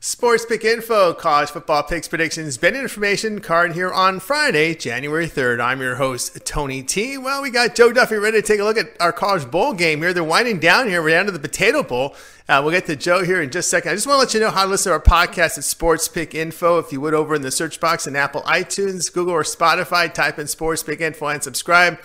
Sports Pick Info, college football picks, predictions, betting information card here on Friday, January 3rd. I'm your host, Tony T. Well, we got Joe Duffy ready to take a look at our college bowl game here. They're winding down here. We're down to the Potato Bowl. Uh, we'll get to Joe here in just a second. I just want to let you know how to listen to our podcast at Sports Pick Info. If you would, over in the search box in Apple iTunes, Google, or Spotify, type in Sports Pick Info and subscribe.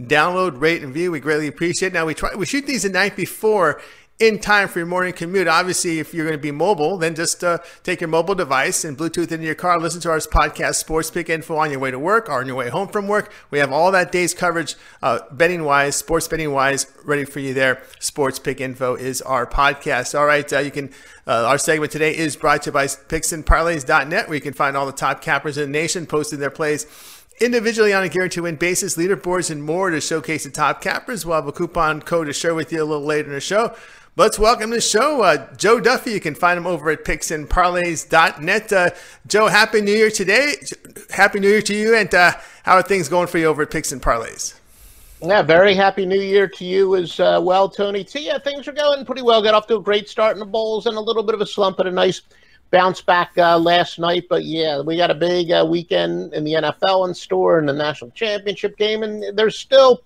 Download, rate, and view. We greatly appreciate it. Now, we try we shoot these the night before in time for your morning commute. Obviously, if you're going to be mobile, then just uh, take your mobile device and Bluetooth into your car. Listen to our podcast, Sports Pick Info, on your way to work or on your way home from work. We have all that day's coverage, uh, betting wise, sports betting wise, ready for you there. Sports Pick Info is our podcast. All right, uh, you can. Uh, our segment today is brought to you by PicksandParlays.net, where you can find all the top cappers in the nation posting their plays individually on a guarantee win basis, leaderboards, and more to showcase the top cappers. We'll have a coupon code to share with you a little later in the show. Let's welcome to the show uh, Joe Duffy. You can find him over at picksandparlays.net. Uh, Joe, Happy New Year today. Happy New Year to you. And uh, how are things going for you over at Picks and Parlays? Yeah, very happy New Year to you as uh, well, Tony T. Yeah, things are going pretty well. Got off to a great start in the Bowls and a little bit of a slump, but a nice bounce back uh, last night. But yeah, we got a big uh, weekend in the NFL in store and the national championship game, and there's still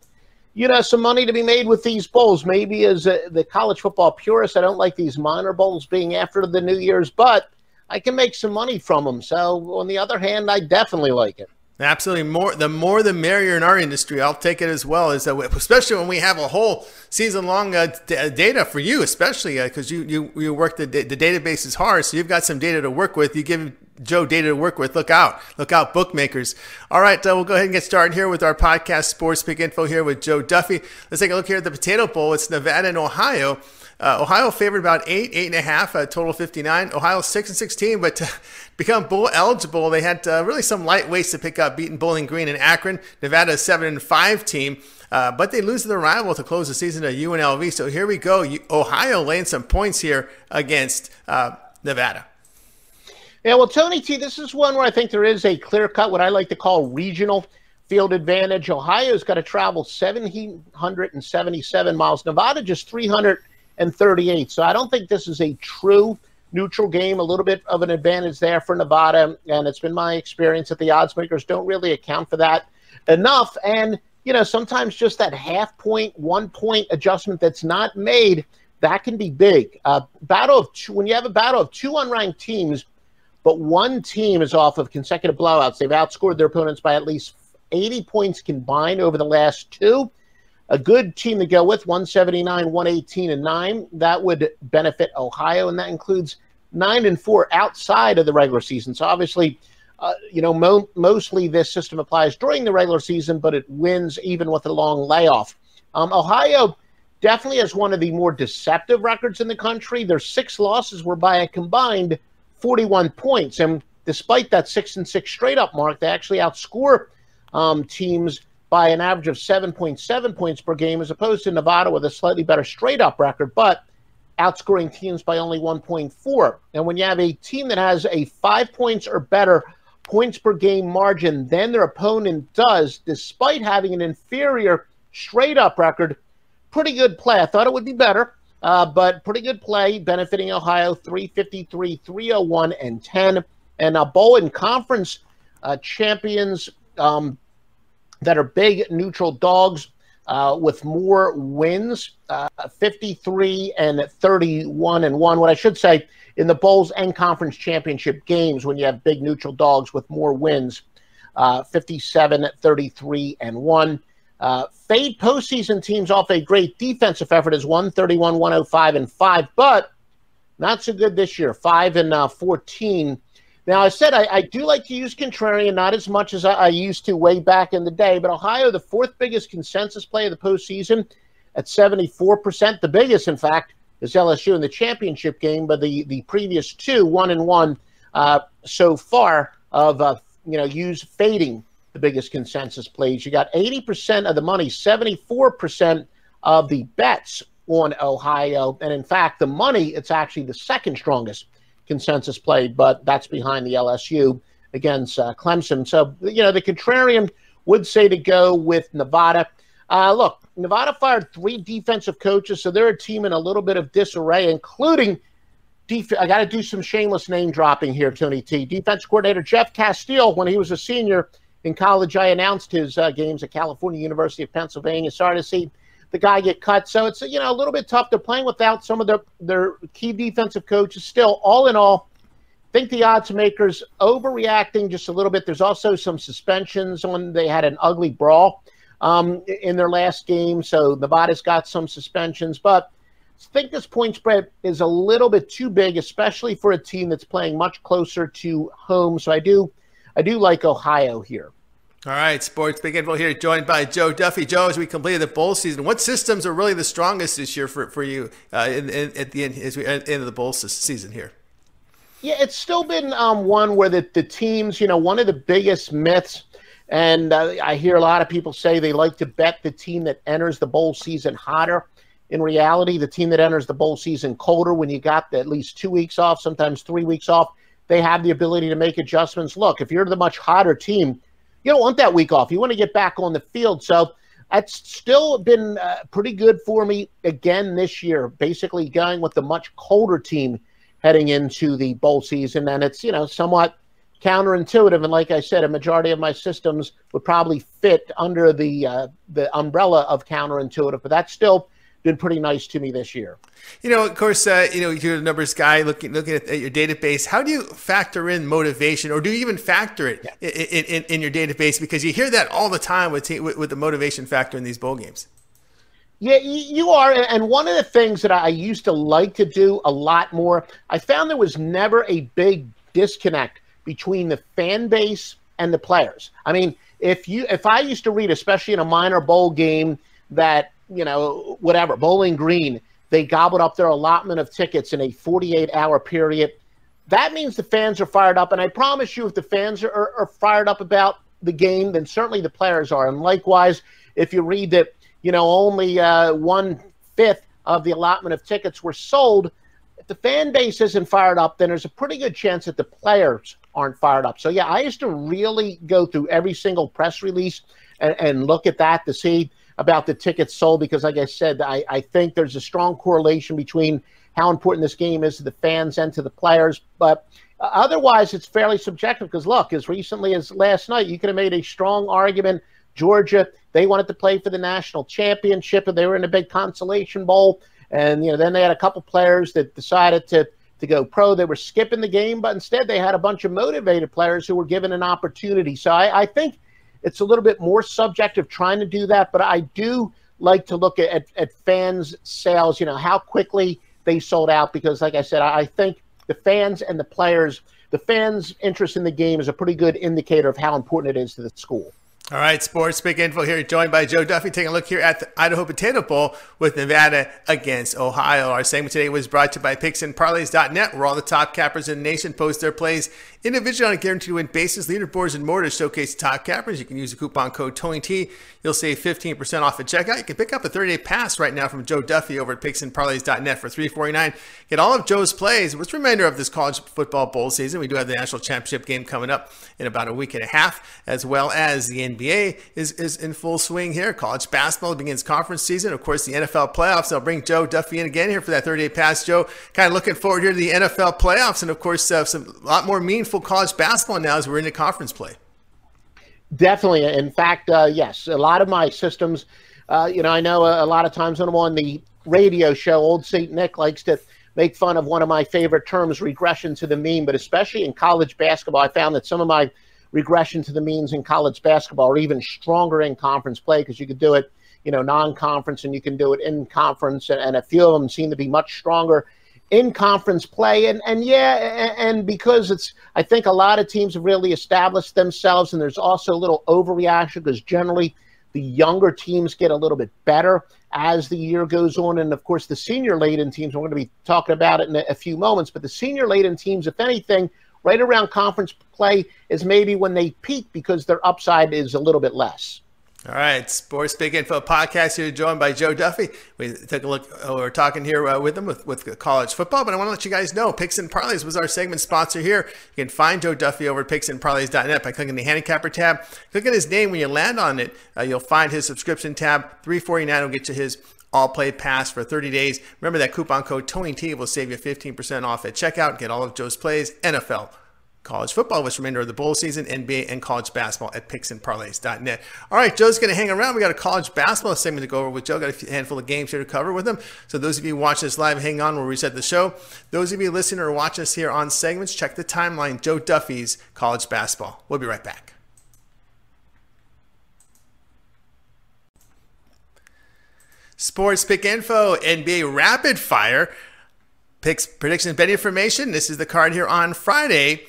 you know, some money to be made with these bowls. Maybe as a, the college football purist, I don't like these minor bowls being after the New Year's, but I can make some money from them. So on the other hand, I definitely like it. Absolutely, more the more the merrier in our industry. I'll take it as well. Is that especially when we have a whole season long uh, d- uh, data for you, especially because uh, you you you work the the database is hard, so you've got some data to work with. You give Joe data to work with. Look out. Look out, bookmakers. All right, uh, we'll go ahead and get started here with our podcast, Sports Pick Info, here with Joe Duffy. Let's take a look here at the Potato Bowl. It's Nevada and Ohio. Uh, Ohio favored about eight, eight and a half, uh, total 59. Ohio six and 16, but to become bowl eligible, they had uh, really some lightweights to pick up, beating Bowling Green and Akron. Nevada seven and five team. Uh, but they lose to their rival to close the season to UNLV. So here we go. Ohio laying some points here against uh, Nevada. Yeah, well, Tony T, this is one where I think there is a clear cut, what I like to call regional field advantage. Ohio's got to travel 1,777 miles, Nevada just 338. So I don't think this is a true neutral game. A little bit of an advantage there for Nevada. And it's been my experience that the odds makers don't really account for that enough. And, you know, sometimes just that half point, one point adjustment that's not made, that can be big. Uh, battle of two, when you have a battle of two unranked teams, but one team is off of consecutive blowouts. They've outscored their opponents by at least 80 points combined over the last two. A good team to go with 179, 118, and 9. That would benefit Ohio, and that includes 9 and 4 outside of the regular season. So obviously, uh, you know, mo- mostly this system applies during the regular season, but it wins even with a long layoff. Um, Ohio definitely has one of the more deceptive records in the country. Their six losses were by a combined 41 points. And despite that six and six straight up mark, they actually outscore um, teams by an average of 7.7 points per game, as opposed to Nevada with a slightly better straight up record, but outscoring teams by only 1.4. And when you have a team that has a five points or better points per game margin than their opponent does, despite having an inferior straight up record, pretty good play. I thought it would be better. Uh, but pretty good play, benefiting Ohio 353, 301, and 10. And uh, Bowling Conference uh, champions um, that are big neutral dogs uh, with more wins uh, 53 and 31 and 1. What I should say in the Bowls and Conference championship games, when you have big neutral dogs with more wins uh, 57, 33, and 1. Uh, fade postseason teams off a great defensive effort is 131, 105, and 5, but not so good this year. 5 and uh, 14. Now, I said I, I, do like to use contrarian, not as much as I, I, used to way back in the day, but Ohio, the fourth biggest consensus play of the postseason at 74%. The biggest, in fact, is LSU in the championship game, but the, the previous two, one and one uh, so far, of uh, you know use fading the biggest consensus plays. You got 80% of the money, 74% of the bets on Ohio. And in fact, the money, it's actually the second strongest consensus play, but that's behind the LSU against uh, Clemson. So, you know, the contrarian would say to go with Nevada. Uh, look, Nevada fired three defensive coaches, so they're a team in a little bit of disarray, including Def- I got to do some shameless name dropping here, Tony T. Defense coordinator Jeff Casteel, when he was a senior in college, I announced his uh, games at California University of Pennsylvania. Sorry to see the guy get cut. So it's you know a little bit tough. They're playing without some of their their key defensive coaches. Still, all in all, think the odds makers overreacting just a little bit. There's also some suspensions on. They had an ugly brawl um, in their last game, so Nevada's got some suspensions, but. I think this point spread is a little bit too big, especially for a team that's playing much closer to home. So I do, I do like Ohio here. All right, Sports Pick Info here, joined by Joe Duffy. Joe, as we completed the bowl season, what systems are really the strongest this year for, for you uh, in, in, at the end, as we, end of the bowl season here? Yeah, it's still been um, one where the, the teams, you know, one of the biggest myths, and uh, I hear a lot of people say they like to bet the team that enters the bowl season hotter in reality, the team that enters the bowl season colder, when you got at least two weeks off, sometimes three weeks off, they have the ability to make adjustments. Look, if you're the much hotter team, you don't want that week off. You want to get back on the field. So that's still been uh, pretty good for me again this year, basically going with the much colder team heading into the bowl season. And it's, you know, somewhat counterintuitive. And like I said, a majority of my systems would probably fit under the uh, the umbrella of counterintuitive, but that's still been pretty nice to me this year. You know, of course, uh, you know you're a numbers guy looking looking at, at, your database. How do you factor in motivation, or do you even factor it yeah. in, in, in, your database? Because you hear that all the time with, with, with the motivation factor in these bowl games. Yeah, you are. And one of the things that I used to like to do a lot more, I found there was never a big disconnect between the fan base and the players. I mean, if you if I used to read, especially in a minor bowl game, that you know, whatever, Bowling Green, they gobbled up their allotment of tickets in a 48 hour period. That means the fans are fired up. And I promise you, if the fans are, are, fired up about the game, then certainly the players are. And likewise, if you read that, you know, only uh, one fifth of the allotment of tickets were sold, if the fan base isn't fired up, then there's a pretty good chance that the players aren't fired up. So, yeah, I used to really go through every single press release and, and look at that to see about the tickets sold because, like I said, I, I think there's a strong correlation between how important this game is to the fans and to the players. But uh, otherwise, it's fairly subjective because, look, as recently as last night, you could have made a strong argument. Georgia, they wanted to play for the national championship, and they were in a big consolation bowl. And you know, then they had a couple players that decided to to go pro. They were skipping the game, but instead they had a bunch of motivated players who were given an opportunity. So I, I think it's a little bit more subjective trying to do that, but I do like to look at, at, fans' sales, you know, how quickly they sold out, because like I said, I think the fans and the players, the fans' interest in the game is a pretty good indicator of how important it is to the school. All right, Sports Pick Info here, joined by Joe Duffy. Taking a look here at the Idaho Potato Bowl with Nevada against Ohio. Our segment today was brought to you by PicksandParlays.net, where all the top cappers in the nation post their plays individually on a guaranteed win basis. Leaderboards and more to showcase top cappers. You can use the coupon code TonyT. You'll save 15% off at checkout. You can pick up a 30-day pass right now from Joe Duffy over at PicksandParlays.net for 349. Get all of Joe's plays. What's the remainder of this college football bowl season? We do have the national championship game coming up in about a week and a half, as well as the is, is in full swing here. College basketball begins conference season. Of course, the NFL playoffs. I'll bring Joe Duffy in again here for that 30 day pass. Joe, kind of looking forward here to the NFL playoffs. And of course, uh, some a lot more meaningful college basketball now as we're into conference play. Definitely. In fact, uh, yes, a lot of my systems, uh, you know, I know a, a lot of times when I'm on the radio show, Old St. Nick likes to make fun of one of my favorite terms, regression to the mean, but especially in college basketball, I found that some of my regression to the means in college basketball or even stronger in conference play because you could do it, you know, non-conference and you can do it in conference, and, and a few of them seem to be much stronger in conference play. And and yeah, and, because it's, I think a lot of teams have really established themselves, and there's also a little overreaction because generally the younger teams get a little bit better as the year goes on. And of course, the senior laden teams, we're going to be talking about it in a, few moments, but the senior laden teams, if anything, right around conference play is maybe when they peak because their upside is a little bit less. All right, Sports Pick Info podcast here, joined by Joe Duffy. We took a look. Uh, we're talking here uh, with him with, with college football, but I want to let you guys know Picks and Parlays was our segment sponsor here. You can find Joe Duffy over at picksandparlays.net by clicking the handicapper tab. Click on his name when you land on it. Uh, you'll find his subscription tab. Three forty nine will get you his all play pass for 30 days. Remember that coupon code TonyT will save you 15% off at checkout. Get all of Joe's plays, NFL, college football, which remainder of the bowl season, NBA, and college basketball at picksandparlays.net. All right, Joe's going to hang around. We got a college basketball segment to go over with Joe. Got a handful of games here to cover with him. So those of you watching this live, hang on. We'll reset the show. Those of you listening or watch us here on segments, check the timeline. Joe Duffy's college basketball. We'll be right back. Sports Pick Info, NBA Rapid Fire. Picks, predictions, bet information. This is the card here on Friday,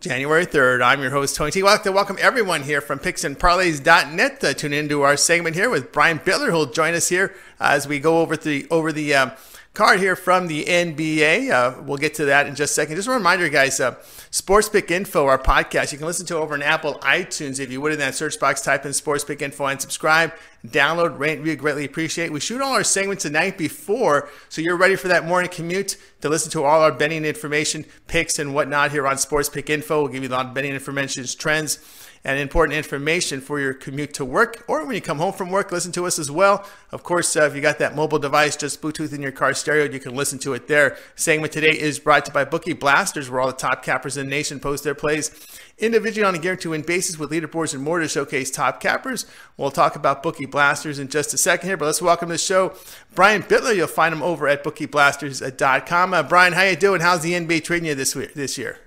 January 3rd. I'm your host, Tony T. I'd like to welcome everyone here from picksandparlays.net to tune into our segment here with Brian Bitler, who'll join us here as we go over the over the uh, card here from the NBA. Uh, we'll get to that in just a second. Just a reminder, guys, uh, Sports Pick Info, our podcast, you can listen to over on Apple iTunes. If you would, in that search box, type in Sports Pick Info and subscribe, download, rate, review. Greatly appreciate. We shoot all our segments the night before, so you're ready for that morning commute to listen to all our betting information, picks, and whatnot here on Sports Pick Info. We'll give you a lot of betting information, trends and important information for your commute to work or when you come home from work, listen to us as well. Of course, uh, if you got that mobile device, just Bluetooth in your car stereo, you can listen to it there. Segment today is brought to you by Bookie Blasters, where all the top cappers in the nation post their plays individually on a guarantee win basis with leaderboards and more to showcase top cappers. We'll talk about Bookie Blasters in just a second here, but let's welcome to the show Brian Bitler. You'll find him over at bookieblasters.com. Uh, Brian, how you doing? How's the NBA treating you this week, this year?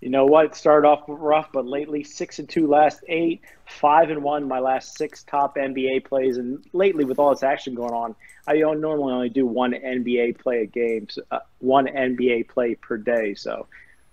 You know what? It started off rough, but lately six and two last eight, five and one my last six top NBA plays, and lately with all this action going on, I don't normally only do one NBA play a game, so, uh, one NBA play per day. So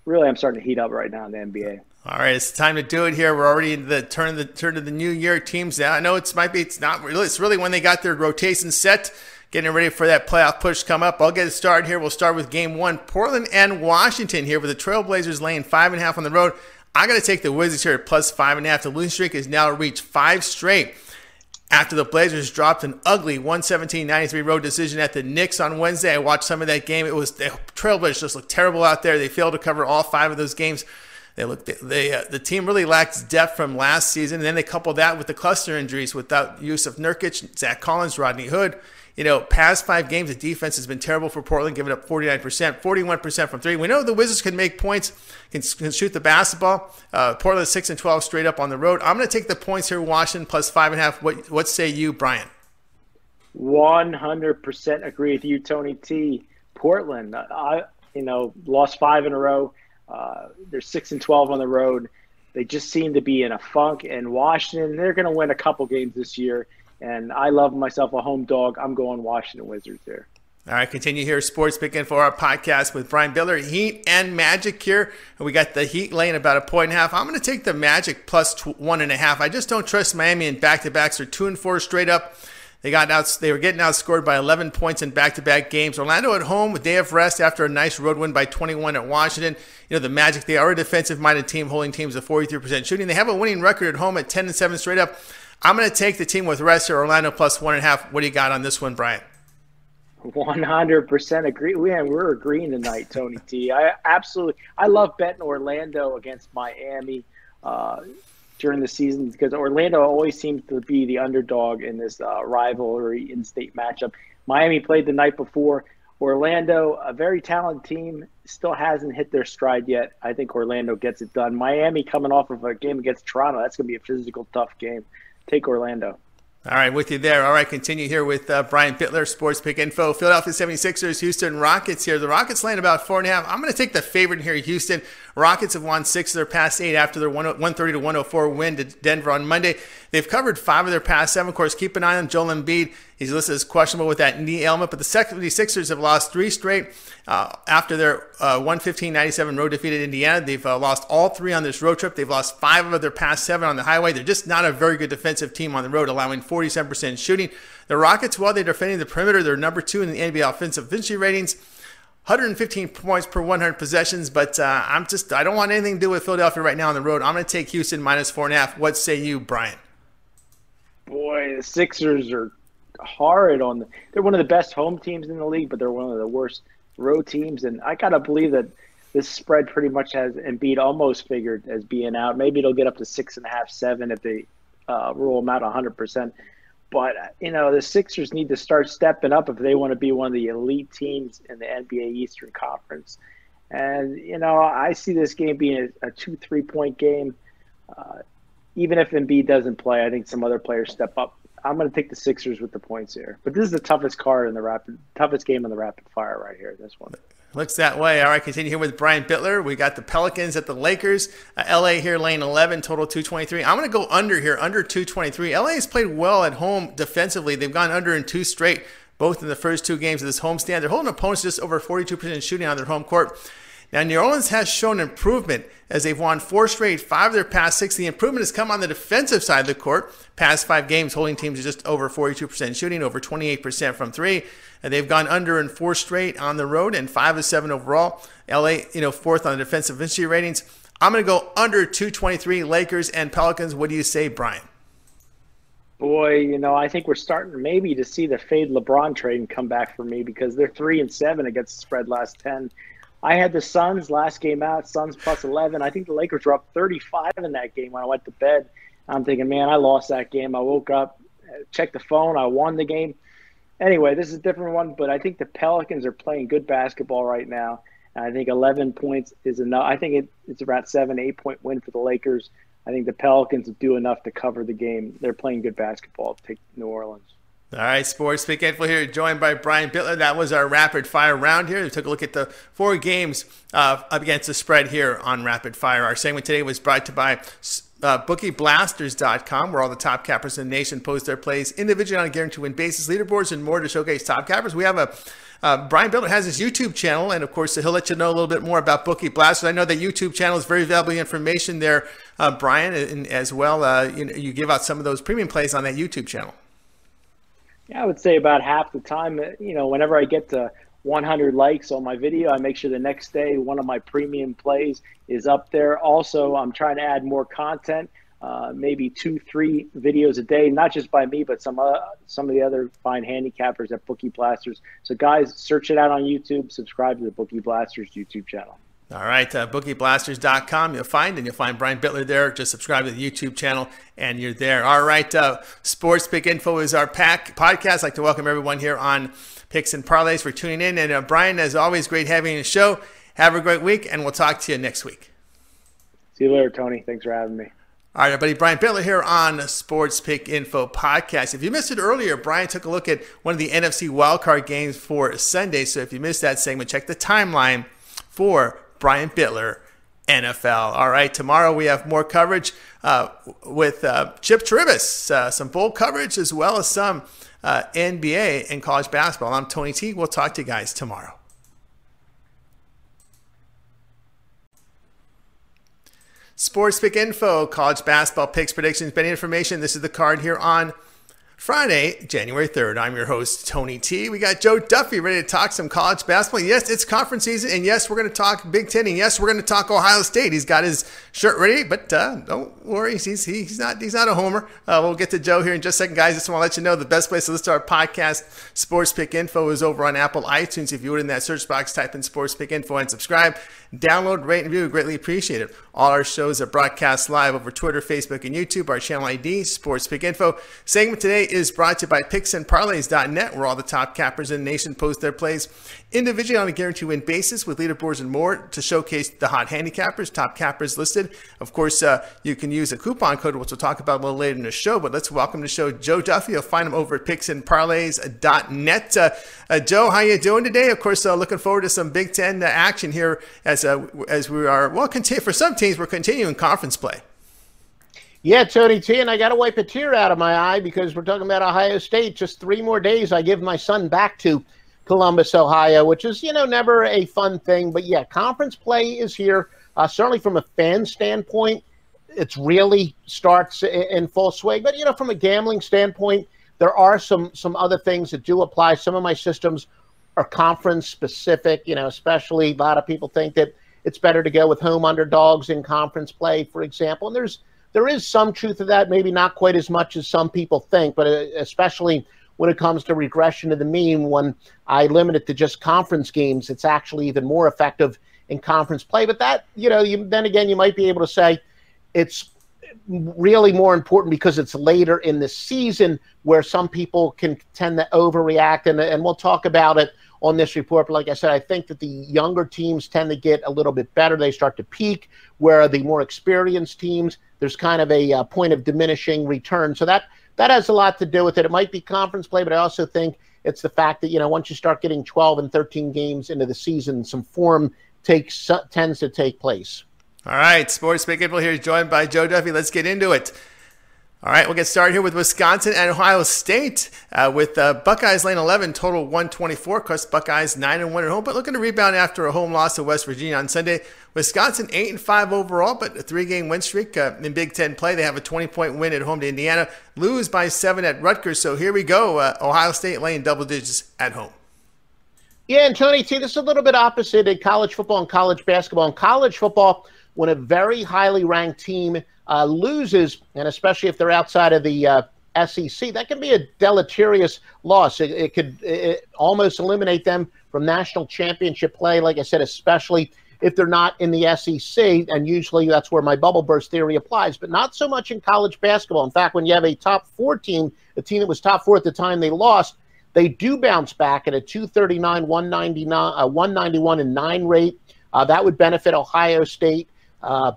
really, I'm starting to heat up right now in the NBA. All right, it's time to do it here. We're already in the turn of the turn of the new year. Teams now. I know it's might be it's not really. It's really when they got their rotation set getting ready for that playoff push to come up. I'll get it started here. We'll start with game one Portland and Washington here with the Trailblazers laying five and a half on the road. I got to take the Wizards here at plus five and a half. The losing streak has now reached five straight after the Blazers dropped an ugly 117-93 road decision at the Knicks on Wednesday. I watched some of that game. It was the Trailblazers just looked terrible out there. They failed to cover all five of those games. They look they, uh, the team really lacks depth from last season, and then they couple that with the cluster injuries without use of Nurkic, Zach Collins, Rodney Hood. You know, past five games, the defense has been terrible for Portland, giving up 49%, 41% from three. We know the Wizards can make points, can, can shoot the basketball. Uh, Portland 6 and 12 straight up on the road. I'm going to take the points here, Washington plus five and a half. What, what say you, Brian? 100% agree with you, Tony T. Portland, uh, I, you know, lost five in a row. Uh, they're 6 and 12 on the road. They just seem to be in a funk. And Washington, they're going to win a couple games this year and I love myself a home dog. I'm going Washington Wizards here. All right, continue here. Sports picking for our podcast with Brian Bitler. Heat and Magic here. And We got the Heat laying about a point and a half. I'm going to take the Magic plus one and a half. I just don't trust Miami in back to backs. They're two and four straight up. They got out. They were getting outscored by 11 points in back-to-back games. Orlando at home with day of rest after a nice road win by 21 at Washington. You know the Magic. They are a defensive-minded team, holding teams to 43% shooting. They have a winning record at home at 10 and 7 straight up. I'm going to take the team with rest here, Orlando plus one and a half. What do you got on this one, Brian? 100% agree. Man, we're agreeing tonight, Tony T. I absolutely, I love betting Orlando against Miami uh, during the season because Orlando always seems to be the underdog in this uh, rivalry in-state matchup. Miami played the night before. Orlando, a very talented team, still hasn't hit their stride yet. I think Orlando gets it done. Miami coming off of a game against Toronto, that's going to be a physical, tough game take Orlando. All right, with you there. All right, continue here with uh, Brian Bitler, Sports Pick Info. Philadelphia 76ers, Houston Rockets here. The Rockets land about four and a half. I'm going to take the favorite here, Houston. Rockets have won six of their past eight after their 130 to 104 win to Denver on Monday. They've covered five of their past seven. Of course, keep an eye on Joel Embiid. He's listed as questionable with that knee ailment, but the 76ers have lost three straight uh, after their uh, 115-97 road defeat at Indiana. They've uh, lost all three on this road trip. They've lost five of their past seven on the highway. They're just not a very good defensive team on the road, allowing 47% shooting. The Rockets, while they're defending the perimeter, they're number two in the NBA offensive efficiency ratings. 115 points per 100 possessions, but uh, I'm just I don't want anything to do with Philadelphia right now on the road. I'm going to take Houston minus four and a half. What say you, Brian? Boy, the Sixers are horrid on the. They're one of the best home teams in the league, but they're one of the worst road teams, and I gotta believe that this spread pretty much has Embiid almost figured as being out. Maybe it'll get up to six and a half, seven if they uh, rule him out 100 percent. But you know, the Sixers need to start stepping up if they want to be one of the elite teams in the NBA Eastern Conference. And you know, I see this game being a, a two three point game. Uh, even if Embiid doesn't play, I think some other players step up. I'm going to take the Sixers with the points here. But this is the toughest card in the rapid, toughest game in the rapid fire right here. This one. Looks that way. All right, continue here with Brian Bitler. We got the Pelicans at the Lakers. Uh, LA here, lane 11, total 223. I'm going to go under here, under 223. LA has played well at home defensively. They've gone under in two straight, both in the first two games of this homestand. They're holding opponents just over 42% shooting on their home court. Now, New Orleans has shown improvement as they've won four straight, five of their past six. The improvement has come on the defensive side of the court. Past five games, holding teams just over 42% shooting, over 28% from three. And they've gone under in four straight on the road and five of seven overall. LA, you know, fourth on the defensive efficiency ratings. I'm going to go under 223 Lakers and Pelicans. What do you say, Brian? Boy, you know, I think we're starting maybe to see the fade LeBron trade and come back for me because they're three and seven against the spread last 10 I had the Suns last game out, Suns plus 11. I think the Lakers were up 35 in that game when I went to bed. I'm thinking, man, I lost that game. I woke up, checked the phone, I won the game. Anyway, this is a different one, but I think the Pelicans are playing good basketball right now. And I think 11 points is enough. I think it, it's about seven, eight point win for the Lakers. I think the Pelicans do enough to cover the game. They're playing good basketball take New Orleans. All right, Sports Pick Info here, joined by Brian Bitler. That was our rapid fire round here. We took a look at the four games uh, up against the spread here on Rapid Fire. Our segment today was brought to by uh, BookieBlasters.com, where all the top cappers in the nation post their plays individually on a guaranteed win basis, leaderboards, and more to showcase top cappers. We have a uh, Brian Bitler has his YouTube channel, and of course, he'll let you know a little bit more about Bookie Blasters. I know that YouTube channel is very valuable information there, uh, Brian, and as well, uh, you, know, you give out some of those premium plays on that YouTube channel. Yeah, I would say about half the time, uh, you know, whenever I get to 100 likes on my video, I make sure the next day one of my premium plays is up there. Also, I'm trying to add more content, uh, maybe two, three videos a day, not just by me, but some uh, some of the other fine handicappers at Bookie Blasters. So, guys, search it out on YouTube. Subscribe to the Bookie Blasters YouTube channel. All right, uh, bookieblasters.com. You'll find, and you'll find Brian Bitler there. Just subscribe to the YouTube channel, and you're there. All right, uh, Sports Pick Info is our pack podcast. I'd like to welcome everyone here on Picks and Parlays for tuning in. And uh, Brian, as always, great having you on the show. Have a great week, and we'll talk to you next week. See you later, Tony. Thanks for having me. All right, everybody. Brian Bitler here on Sports Pick Info Podcast. If you missed it earlier, Brian took a look at one of the NFC wildcard games for Sunday. So if you missed that segment, check the timeline for Brian Bitler, NFL. All right, tomorrow we have more coverage uh, with uh, Chip Tribus, uh, some bowl coverage as well as some uh, NBA and college basketball. I'm Tony T. We'll talk to you guys tomorrow. Sports Pick Info, college basketball picks, predictions, betting information. This is the card here on Friday, January 3rd. I'm your host, Tony T. We got Joe Duffy ready to talk some college basketball. Yes, it's conference season, and yes, we're going to talk Big Ten, and yes, we're going to talk Ohio State. He's got his shirt ready, but uh, don't worry, he's, he's not he's not a homer. Uh, we'll get to Joe here in just a second, guys. Just want to let you know the best place to listen to our podcast, Sports Pick Info, is over on Apple iTunes. If you would in that search box, type in Sports Pick Info and subscribe. Download, rate, and review. Greatly appreciate it. All our shows are broadcast live over Twitter, Facebook, and YouTube. Our channel ID, Sports Pick Info. Segment today is brought to you by PicksandParlays.net, where all the top cappers in the nation post their plays individually on a guarantee win basis with leaderboards and more to showcase the hot handicappers, top cappers listed. Of course, uh, you can use a coupon code, which we'll talk about a little later in the show. But let's welcome to the show Joe Duffy. You'll find him over at PicksandParlays.net. Uh, uh, Joe, how you doing today? Of course, uh, looking forward to some Big Ten uh, action here as uh, as we are well. Continue for some teams, we're continuing conference play. Yeah, Tony T, and I got to wipe a tear out of my eye because we're talking about Ohio State. Just three more days, I give my son back to Columbus, Ohio, which is, you know, never a fun thing. But yeah, conference play is here. Uh, certainly from a fan standpoint, it's really starts in full swing. But, you know, from a gambling standpoint, there are some some other things that do apply. Some of my systems are conference specific, you know, especially a lot of people think that it's better to go with home underdogs in conference play, for example. And there's there is some truth to that, maybe not quite as much as some people think, but uh, especially when it comes to regression to the mean, when I limit it to just conference games, it's actually even more effective in conference play. But that, you know, you, then again, you might be able to say it's really more important because it's later in the season where some people can tend to overreact. And, and we'll talk about it on this report. But like I said, I think that the younger teams tend to get a little bit better. They start to peak, where the more experienced teams, there's kind of a uh, point of diminishing return. So that that has a lot to do with it. It might be conference play, but I also think it's the fact that you know once you start getting 12 and 13 games into the season, some form takes tends to take place. All right, Sports Pick Info here joined by Joe Duffy. Let's get into it. All right, we'll get started here with Wisconsin and Ohio State uh, with uh, Buckeyes lane 11, total 124. Of course, Buckeyes 9 and 1 at home, but looking to rebound after a home loss to West Virginia on Sunday. Wisconsin 8 and 5 overall, but a three game win streak uh, in Big Ten play. They have a 20 point win at home to Indiana, lose by 7 at Rutgers. So here we go. Uh, Ohio State laying double digits at home. Yeah, and Tony, see, this is a little bit opposite in college football and college basketball. In college football, when a very highly ranked team uh, loses, and especially if they're outside of the uh, SEC, that can be a deleterious loss. It, it could it almost eliminate them from national championship play. Like I said, especially if they're not in the SEC, and usually that's where my bubble burst theory applies, but not so much in college basketball. In fact, when you have a top four team, a team that was top four at the time they lost, they do bounce back at a 239, 199, uh, 191 and 9 rate. Uh, that would benefit Ohio State. Uh,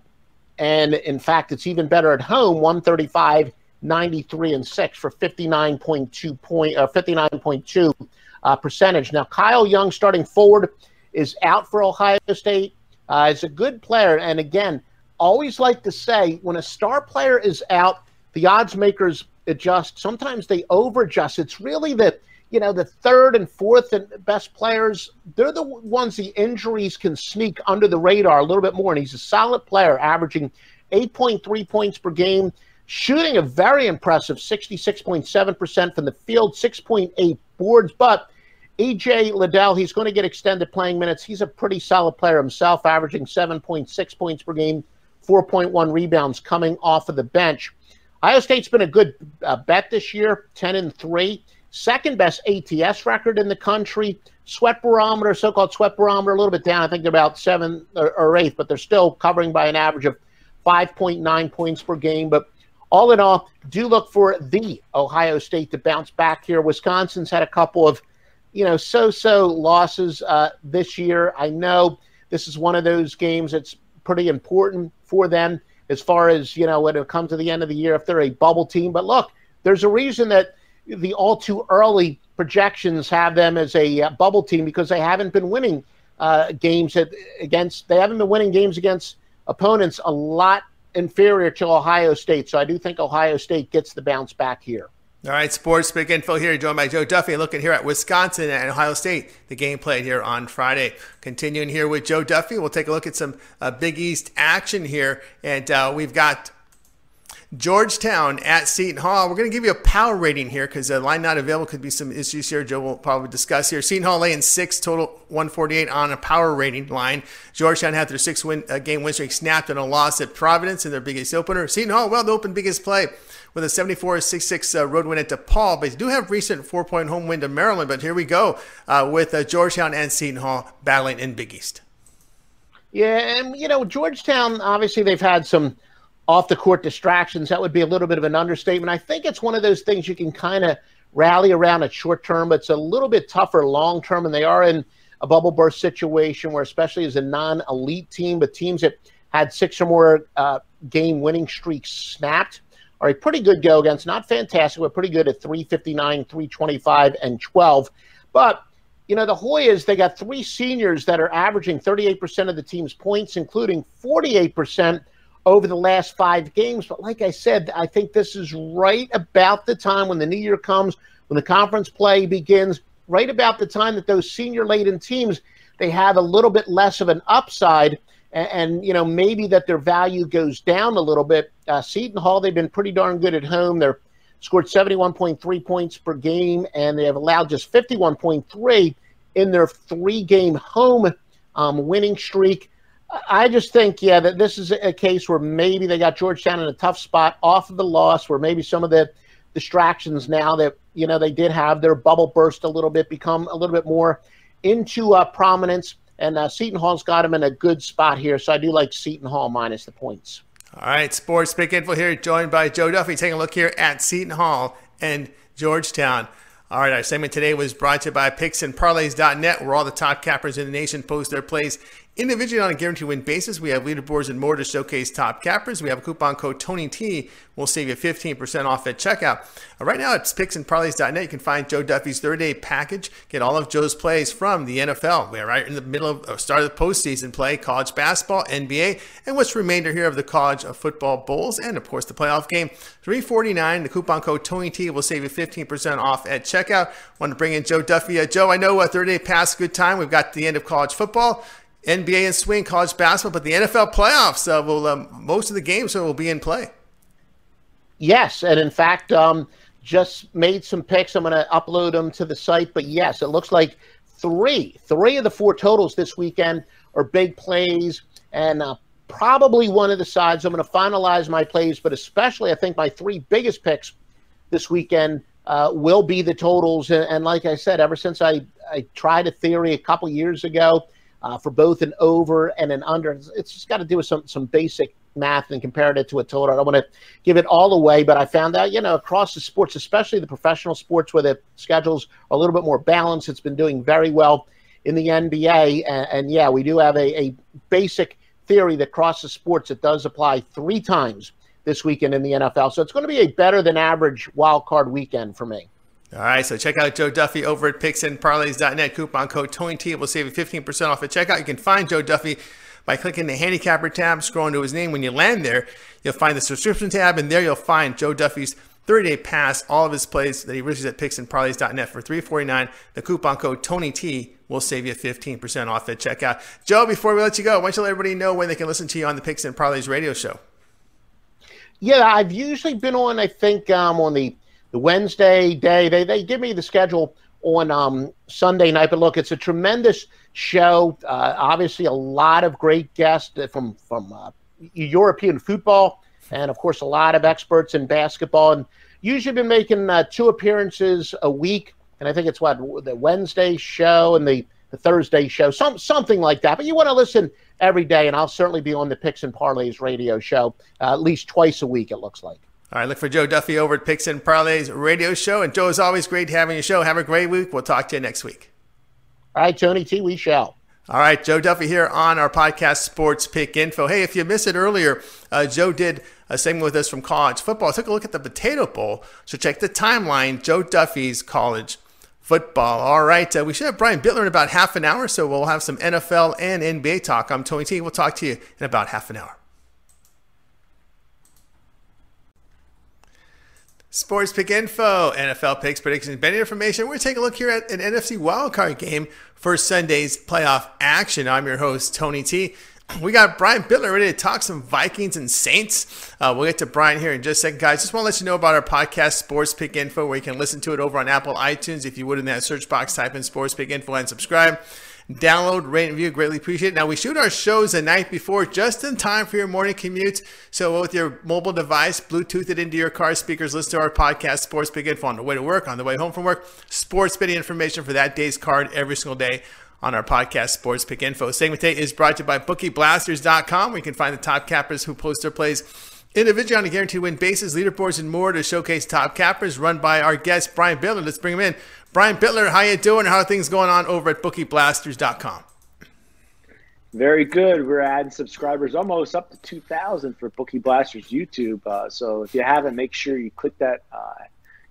and in fact, it's even better at home 135, 93, and 6 for 59.2 point, uh, 59.2 uh, percentage. Now, Kyle Young starting forward is out for Ohio State. Uh, a good player. And again, always like to say when a star player is out, the odds makers adjust. Sometimes they over adjust. It's really the you know, the third and fourth and best players, they're the ones the injuries can sneak under the radar a little bit more. And he's a solid player, averaging 8.3 points per game, shooting a very impressive 66.7% from the field, 6.8 boards. But EJ Liddell, he's going to get extended playing minutes. He's a pretty solid player himself, averaging 7.6 points per game, 4.1 rebounds coming off of the bench. Ohio State's been a good uh, bet this year, 10 and 3 second best ATS record in the country. Sweat barometer, so called sweat barometer, a little bit down. I think they're about seven or, or eighth, but they're still covering by an average of 5.9 points per game. But all in all, do look for the Ohio State to bounce back here. Wisconsin's had a couple of, you know, so-so losses uh, this year. I know this is one of those games that's pretty important for them as far as you know when it comes to the end of the year if they're a bubble team. But look, there's a reason that the all too early projections have them as a uh, bubble team because they haven't been winning uh, games at, against they haven't been winning games against opponents a lot inferior to Ohio State. So I do think Ohio State gets the bounce back here. All right, Sports Pick Info here, joined by Joe Duffy. Looking here at Wisconsin and Ohio State, the game played here on Friday. Continuing here with Joe Duffy, we'll take a look at some uh, Big East action here, and uh, we've got Georgetown at Seton Hall. We're going to give you a power rating here because the line not available could be some issues here. Joe will probably discuss here. Seton Hall laying six total 148 on a power rating line. Georgetown had their six win uh, game win streak snapped in a loss at Providence in their Big East opener. Seton Hall, well, the open Big East play with a 74-66 uh, road win at DePaul. But they do have recent four-point home win to Maryland. But here we go uh, with uh, Georgetown and Seton Hall battling in Big East. Yeah, and you know Georgetown. Obviously, they've had some off the court distractions. That would be a little bit of an understatement. I think it's one of those things you can kind of rally around at short term, but it's a little bit tougher long term. And they are in a bubble burst situation where, especially as a non elite team, but teams that had six or more uh, game winning streaks snapped are a pretty good go against. Not fantastic, but pretty good at 359, 325, and 12. But you know, the Hoyas, they got three seniors that are averaging 38% of the team's points, including 48% over the last five games. But like I said, I think this is right about the time when the new year comes, when the conference play begins, right about the time that those senior laden teams they have a little bit less of an upside. And, you know maybe that their value goes down a little bit. Uh, Seton Hall they've been pretty darn good at home. They're scored 71.3 points per game, and they have allowed just 51.3 in their three-game home um, winning streak. I just think, yeah, that this is a case where maybe they got Georgetown in a tough spot off of the loss, where maybe some of the distractions now that you know they did have their bubble burst a little bit become a little bit more into uh, prominence. And uh, Seton Hall's got them in a good spot here, so I do like Seton Hall minus the points. All right, Sports Pick Info here, joined by Joe Duffy. Taking a look here at Seton Hall and Georgetown. All right, our segment today was brought to you by PicksandParlays.net, where all the top cappers in the nation post their plays individually on a guaranteed win basis. We have leaderboards and more to showcase top cappers. We have a coupon code TonyT. We'll save you 15% off at checkout. Uh, right now at PicksandParlays.net, you can find Joe Duffy's 30-day package. Get all of Joe's plays from the NFL. We're right in the middle of uh, start of the postseason play, college basketball, NBA, and what's remainder here of the college of football bowls, and of course the playoff game. 349. The coupon code TonyT will save you 15% off at checkout. Want to bring in Joe Duffy. Uh, Joe, I know a 30-day pass, good time. We've got the end of college football. NBA and swing, college basketball, but the NFL playoffs uh, will um, most of the games will be in play. Yes, and in fact, um, just made some picks. I'm going to upload them to the site. But yes, it looks like three, three of the four totals this weekend are big plays, and uh, probably one of the sides. I'm going to finalize my plays, but especially I think my three biggest picks this weekend uh, will be the totals. And, and, like I said, ever since I I tried a theory a couple years ago uh, for both an over and an under. It's just got to do with some some basic math and compared it to a total. I don't want to give it all away, but I found out, you know, across the sports, especially the professional sports where the schedules are a little bit more balanced, it's been doing very well in the NBA. And, and yeah, we do have a, a basic theory that crosses sports. It does apply three times this weekend in the NFL. So it's going to be a better than average wild card weekend for me. All right, so check out Joe Duffy over at picksandparlays.net. Coupon code TonyT will save you 15% off at checkout. You can find Joe Duffy by clicking the handicapper tab, scrolling to his name. When you land there, you'll find the subscription tab, and there you'll find Joe Duffy's 30-day pass, all of his plays that he releases at picksandparlays.net for 349. The coupon code TonyT will save you 15% off at checkout. Joe, before we let you go, why don't you let everybody know when they can listen to you on the Picks and Parlays radio show? Yeah, I've usually been on, I think, um, on the – the Wednesday day. They they give me the schedule on um, Sunday night. But look, it's a tremendous show. Uh, obviously, a lot of great guests from from uh, European football, and of course, a lot of experts in basketball. And usually, been making uh, two appearances a week. And I think it's what the Wednesday show and the, the Thursday show, some something like that. But you want to listen every day, and I'll certainly be on the Picks and Parlays radio show uh, at least twice a week. It looks like. All right, look for Joe Duffy over at Picks and Parlays radio show. And Joe, is always great having your show. Have a great week. We'll talk to you next week. All right, Tony T, we shall. All right, Joe Duffy here on our podcast, Sports Pick Info. Hey, if you missed it earlier, uh, Joe did a segment with us from college football. I took a look at the Potato Bowl. So check the timeline, Joe Duffy's college football. All right, uh, we should have Brian Bitler in about half an hour, so we'll have some NFL and NBA talk. I'm Tony T. We'll talk to you in about half an hour. Sports pick info, NFL picks, predictions, betting information. We're take a look here at an NFC wildcard game for Sunday's playoff action. I'm your host, Tony T. We got Brian Bitler ready to talk some Vikings and Saints. Uh, we'll get to Brian here in just a second, guys. Just want to let you know about our podcast, Sports Pick Info, where you can listen to it over on Apple iTunes. If you would, in that search box, type in Sports Pick Info and subscribe. Download, rate, and review. Greatly appreciate it. Now, we shoot our shows the night before just in time for your morning commute. So, with your mobile device, Bluetooth it into your car speakers, listen to our podcast, Sports Pick Info, on the way to work, on the way home from work. Sports betting information for that day's card every single day on our podcast, Sports Pick Info. Segment today is brought to you by BookieBlasters.com, you can find the top cappers who post their plays individually on a guaranteed win basis, leaderboards, and more to showcase top cappers run by our guest, Brian Bitler. Let's bring him in. Brian Bitler, how you doing? How are things going on over at BookieBlasters.com? Very good. We're adding subscribers almost up to 2,000 for Bookie Blasters YouTube. Uh, so if you haven't, make sure you click that, uh,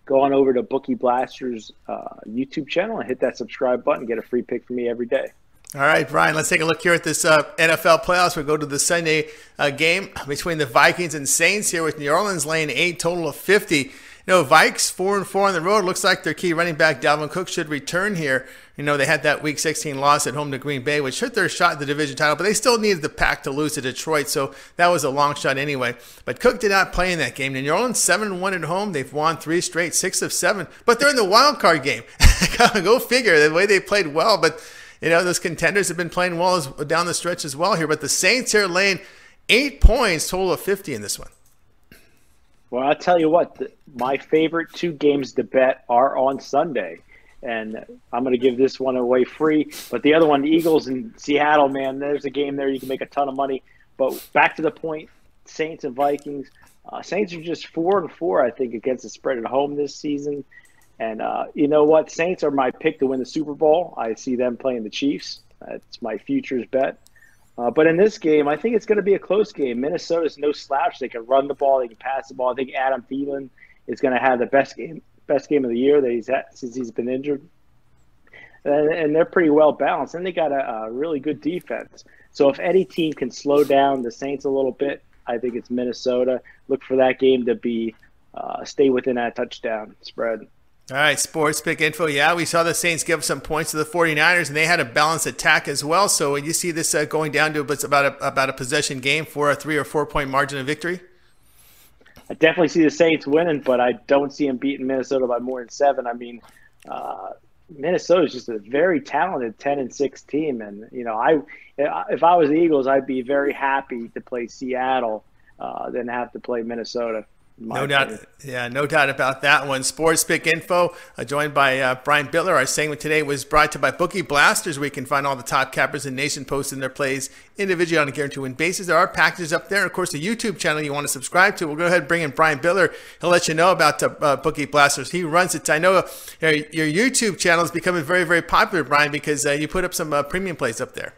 go on over to Bookie Blasters uh, YouTube channel and hit that subscribe button. Get a free pick from me every day. All right, Brian, let's take a look here at this uh, NFL playoffs. We'll go to the Sunday uh, game between the Vikings and Saints here with New Orleans laying eight, total of 50. You know, Vikes four and four on the road. Looks like their key running back Dalvin Cook should return here. You know, they had that Week 16 loss at home to Green Bay, which hurt their shot at the division title, but they still needed the pack to lose to Detroit, so that was a long shot anyway. But Cook did not play in that game. New Orleans seven one at home. They've won three straight, six of seven, but they're in the wild card game. Go figure. The way they played well, but you know, those contenders have been playing well as, down the stretch as well here. But the Saints here laying eight points, total of 50 in this one. Well, I'll tell you what, the, my favorite two games to bet are on Sunday. And I'm going to give this one away free. But the other one, the Eagles in Seattle, man, there's a game there you can make a ton of money. But back to the point, Saints and Vikings. Uh, Saints are just four and four, I think, against the spread at home this season. And uh, you know what? Saints are my pick to win the Super Bowl. I see them playing the Chiefs. That's my futures bet. Uh, but in this game, I think it's going to be a close game. Minnesota's no slouch. They can run the ball. They can pass the ball. I think Adam Thielen is going to have the best game, best game of the year that he's had since he's been injured. And, and they're pretty well balanced. And they got a, a really good defense. So if any team can slow down the Saints a little bit, I think it's Minnesota. Look for that game to be uh, stay within that touchdown spread. All right, sports pick info. Yeah, we saw the Saints give some points to the 49ers, and they had a balanced attack as well. So you see this uh, going down to about a, about a possession game for a three or four point margin of victory? I definitely see the Saints winning, but I don't see them beating Minnesota by more than seven. I mean, uh, Minnesota is just a very talented 10 and 6 team. And, you know, I if I was the Eagles, I'd be very happy to play Seattle uh, than have to play Minnesota. No opinion. doubt, yeah, no doubt about that one. Sports Pick Info, uh, joined by uh, Brian Bitler. Our segment today was brought to you by Bookie Blasters, where you can find all the top cappers in the nation posting their plays individually on a guarantee win basis. There are packages up there. Of course, the YouTube channel you want to subscribe to. We'll go ahead and bring in Brian Bitler. He'll let you know about uh, uh Bookie Blasters. He runs it. I know uh, your YouTube channel is becoming very, very popular, Brian, because uh, you put up some premium plays up there.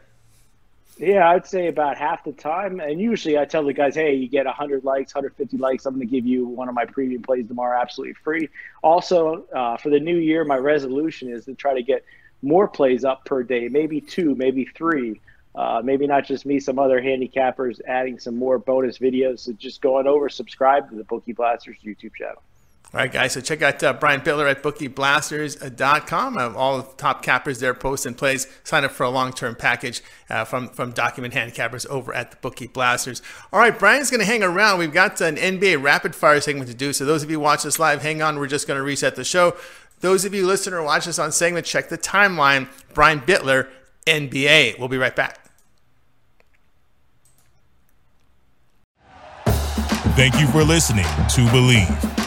Yeah, I'd say about half the time. And usually I tell the guys, hey, you get 100 likes, 150 likes. I'm going to give you one of my premium plays tomorrow absolutely free. Also, uh, for the new year, my resolution is to try to get more plays up per day, maybe two, maybe three. Uh, maybe not just me, some other handicappers adding some more bonus videos. So just going over, subscribe to the Bookie Blasters YouTube channel. All right, guys. So check out uh, Brian Bitler at bookieblasters.com. Uh, all the top cappers there post and plays. Sign up for a long-term package uh, from from Document Handicappers over at the Bookie Blasters. All right, Brian's going to hang around. We've got an NBA rapid fire segment to do. So those of you watch this live, hang on. We're just going to reset the show. Those of you listen or watch this on segment, check the timeline. Brian Bitler, NBA. We'll be right back. Thank you for listening to Bleav.